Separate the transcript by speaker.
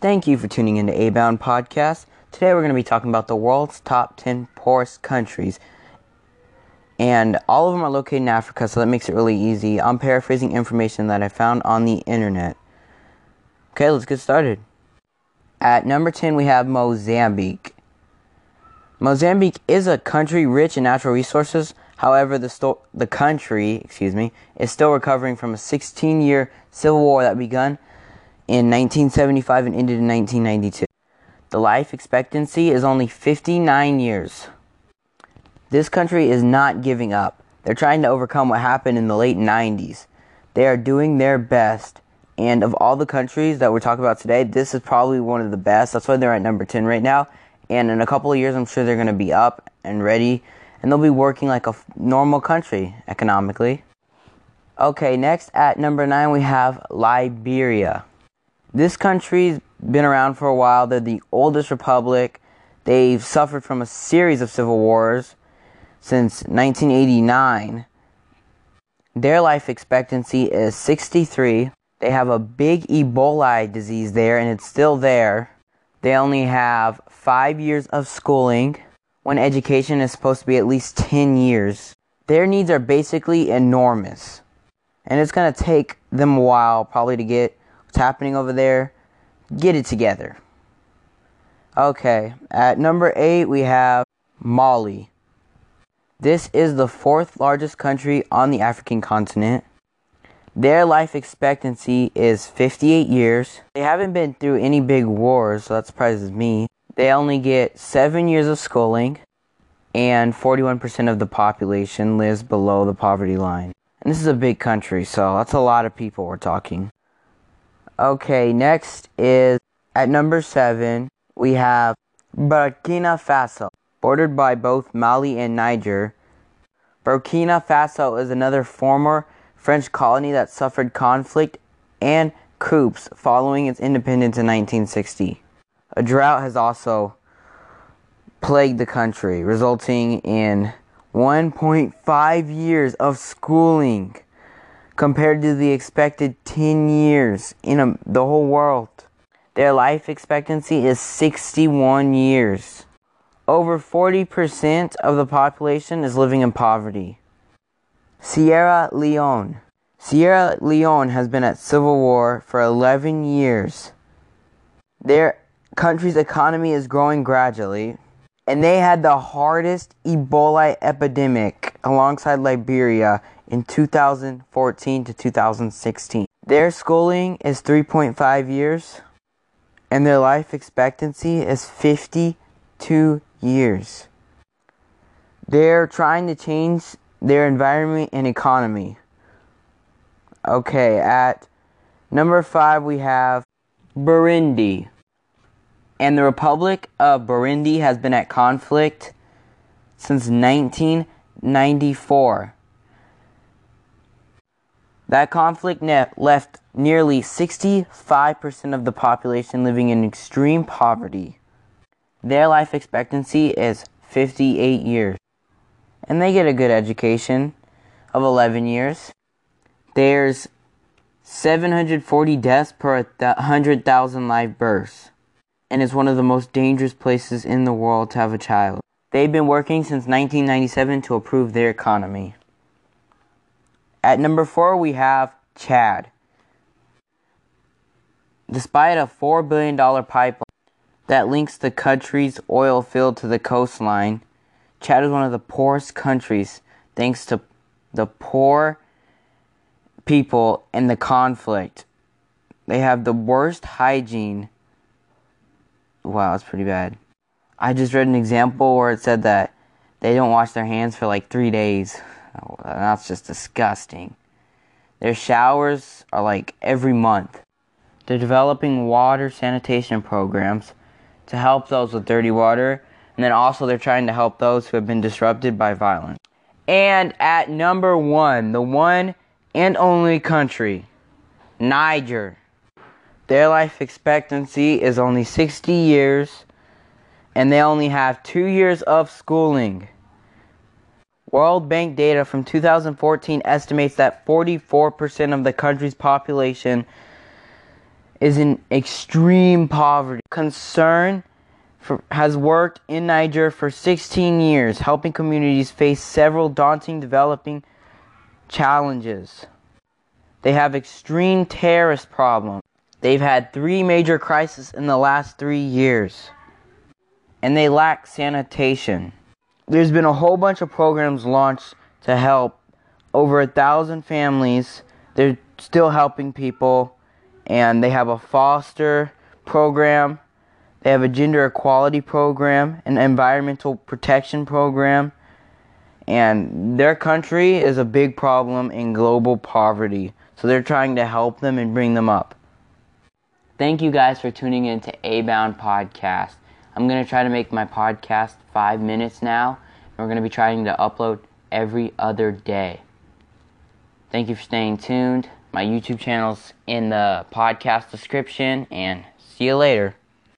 Speaker 1: Thank you for tuning into Abown Podcast. Today we're going to be talking about the world's top 10 poorest countries. And all of them are located in Africa, so that makes it really easy. I'm paraphrasing information that I found on the internet. Okay, let's get started. At number 10, we have Mozambique. Mozambique is a country rich in natural resources. However, the, sto- the country, excuse me, is still recovering from a 16-year civil war that began in 1975 and ended in 1992. The life expectancy is only 59 years. This country is not giving up. They're trying to overcome what happened in the late 90s. They are doing their best. And of all the countries that we're talking about today, this is probably one of the best. That's why they're at number 10 right now. And in a couple of years, I'm sure they're going to be up and ready, and they'll be working like a normal country economically. Okay, next at number nine, we have Liberia. This country's been around for a while. They're the oldest republic. They've suffered from a series of civil wars since 1989. Their life expectancy is 63. They have a big Ebola disease there, and it's still there. They only have five years of schooling when education is supposed to be at least 10 years. Their needs are basically enormous. And it's going to take them a while probably to get what's happening over there, get it together. Okay, at number eight, we have Mali. This is the fourth largest country on the African continent. Their life expectancy is 58 years. They haven't been through any big wars, so that surprises me. They only get 7 years of schooling, and 41% of the population lives below the poverty line. And this is a big country, so that's a lot of people we're talking. Okay, next is at number 7, we have Burkina Faso, bordered by both Mali and Niger. Burkina Faso is another former French colony that suffered conflict and coups following its independence in 1960. A drought has also plagued the country, resulting in 1.5 years of schooling compared to the expected 10 years in a, the whole world. Their life expectancy is 61 years. Over 40% of the population is living in poverty. Sierra Leone. Sierra Leone has been at civil war for 11 years. Their country's economy is growing gradually, and they had the hardest Ebola epidemic alongside Liberia in 2014 to 2016. Their schooling is 3.5 years, and their life expectancy is 52 years. They're trying to change their environment and economy. Okay, at number five, we have Burundi. And the Republic of Burundi has been at conflict since 1994. That conflict left nearly 65% of the population living in extreme poverty. Their life expectancy is 58 years and they get a good education of 11 years. There's 740 deaths per 100,000 live births, and it's one of the most dangerous places in the world to have a child. They've been working since 1997 to improve their economy. At number four, we have Chad. Despite a $4 billion pipeline that links the country's oil field to the coastline, Chad is one of the poorest countries thanks to the poor people and the conflict. They have the worst hygiene. Wow, that's pretty bad. I just read an example where it said that they don't wash their hands for like three days. That's just disgusting. Their showers are like every month. They're developing water sanitation programs to help those with dirty water and then also, they're trying to help those who have been disrupted by violence. And at number one, the one and only country, Niger. Their life expectancy is only 60 years, and they only have two years of schooling. World Bank data from 2014 estimates that 44% of the country's population is in extreme poverty. Concern for, has worked in Niger for 16 years, helping communities face several daunting developing challenges. They have extreme terrorist problems. They've had three major crises in the last three years. And they lack sanitation. There's been a whole bunch of programs launched to help over a thousand families. They're still helping people. And they have a foster program. They have a gender equality program, an environmental protection program. And their country is a big problem in global poverty. So they're trying to help them and bring them up. Thank you guys for tuning in to Abown Podcast. I'm going to try to make my podcast five minutes now, and we're going to be trying to upload every other day. Thank you for staying tuned. My YouTube channel's in the podcast description, and see you later.